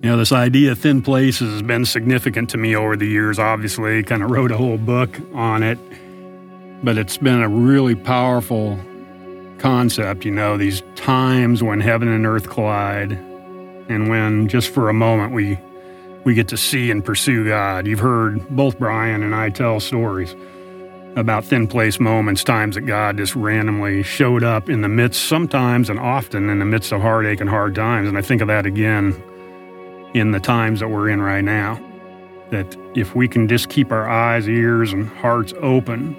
You know, this idea of thin places has been significant to me over the years, obviously, kind of wrote a whole book on it. But it's been a really powerful concept, you know, these times when heaven and earth collide and when just for a moment we we get to see and pursue God. You've heard both Brian and I tell stories about thin place moments, times that God just randomly showed up in the midst, sometimes and often in the midst of heartache and hard times. And I think of that again in the times that we're in right now. That if we can just keep our eyes, ears, and hearts open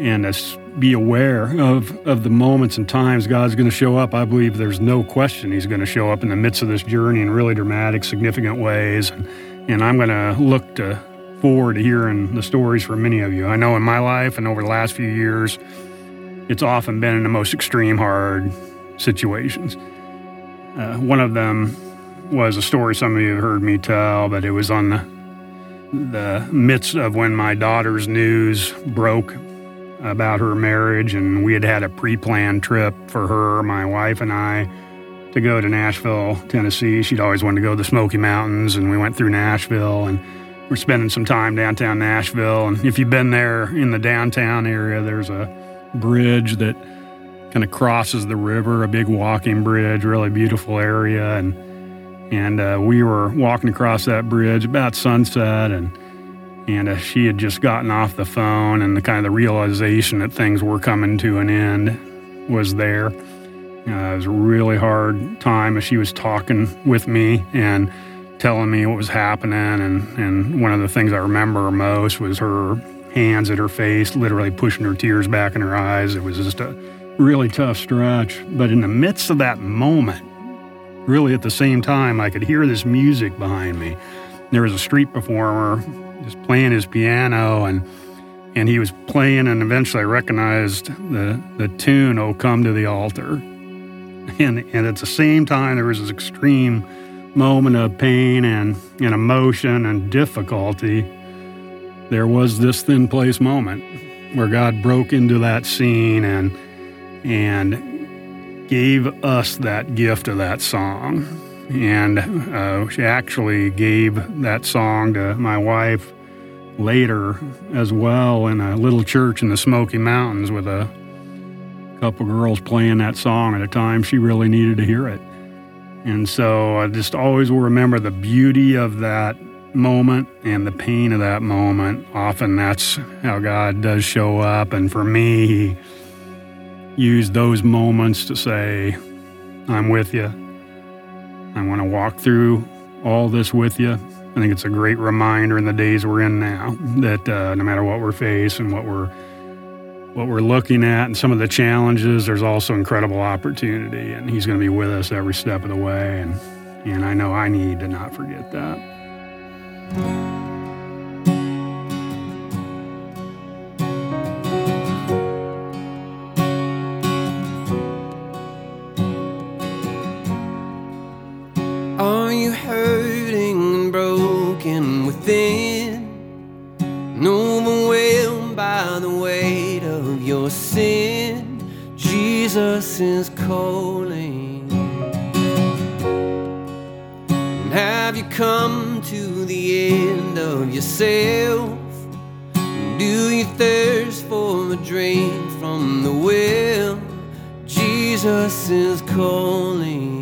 and us be aware of, of the moments and times God's going to show up, I believe there's no question He's going to show up in the midst of this journey in really dramatic, significant ways. And, I'm going to look to forward to hearing the stories from many of you. I know in my life and over the last few years, it's often been in the most extreme, hard situations. Uh, one of them was a story some of you have heard me tell, but it was on the, the midst of when my daughter's news broke about her marriage, and we had had a pre planned trip for her, my wife, and I to go to Nashville, Tennessee. She'd always wanted to go to the Smoky Mountains, and we went through Nashville and we're spending some time downtown Nashville. And if you've been there in the downtown area, there's a bridge that kind of crosses the river, a big walking bridge, really beautiful area. And and uh, we were walking across that bridge about sunset, and and uh, she had just gotten off the phone, and the kind of the realization that things were coming to an end was there. Uh, it was a really hard time as she was talking with me and telling me what was happening. And, and one of the things I remember most was her hands at her face, literally pushing her tears back in her eyes. It was just a really tough stretch. But in the midst of that moment, really at the same time, I could hear this music behind me. There was a street performer just playing his piano and and he was playing and eventually I recognized the, the tune, Oh Come to the Altar. And, and at the same time, there was this extreme moment of pain and, and emotion and difficulty, there was this thin place moment where God broke into that scene and and gave us that gift of that song. And uh, she actually gave that song to my wife later as well in a little church in the Smoky Mountains with a couple girls playing that song at a time she really needed to hear it. And so I just always will remember the beauty of that moment and the pain of that moment. Often that's how God does show up. And for me, He used those moments to say, I'm with you. I want to walk through all this with you. I think it's a great reminder in the days we're in now that uh, no matter what we're facing, and what we're what we're looking at and some of the challenges, there's also incredible opportunity. And He's going to be with us every step of the way. And, and I know I need to not forget that. Is calling. And have you come to the end of yourself? Do you thirst for a drink from the well? Jesus is calling.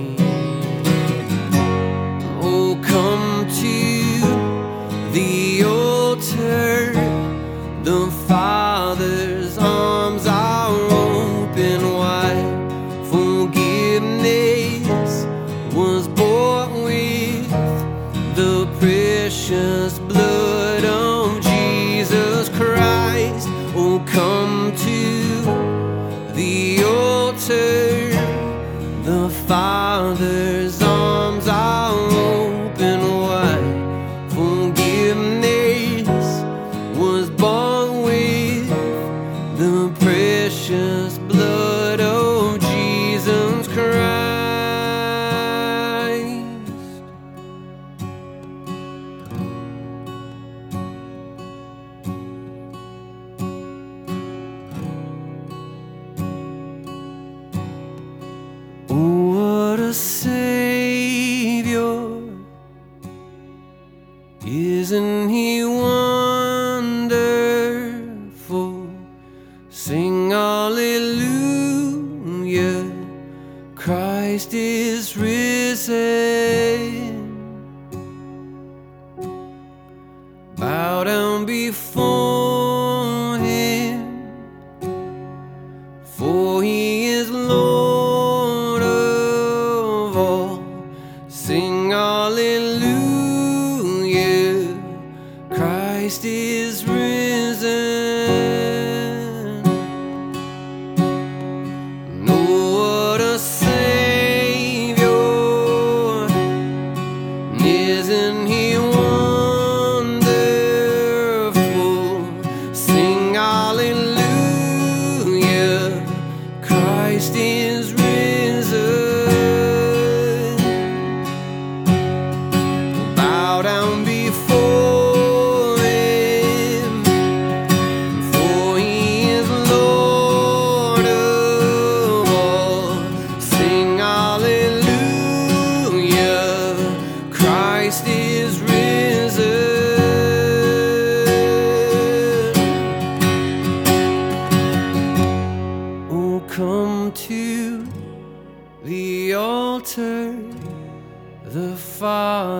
Altar. The Father's arms are open wide. Forgiveness was bought with the precious a Savior! Isn't He wonderful? Sing Hallelujah! Christ is risen. Christ is risen. Oh, what a Savior. Isn't he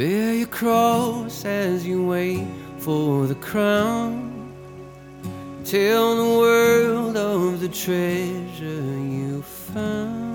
Bear your cross as you wait for the crown. Tell the world of the treasure you found.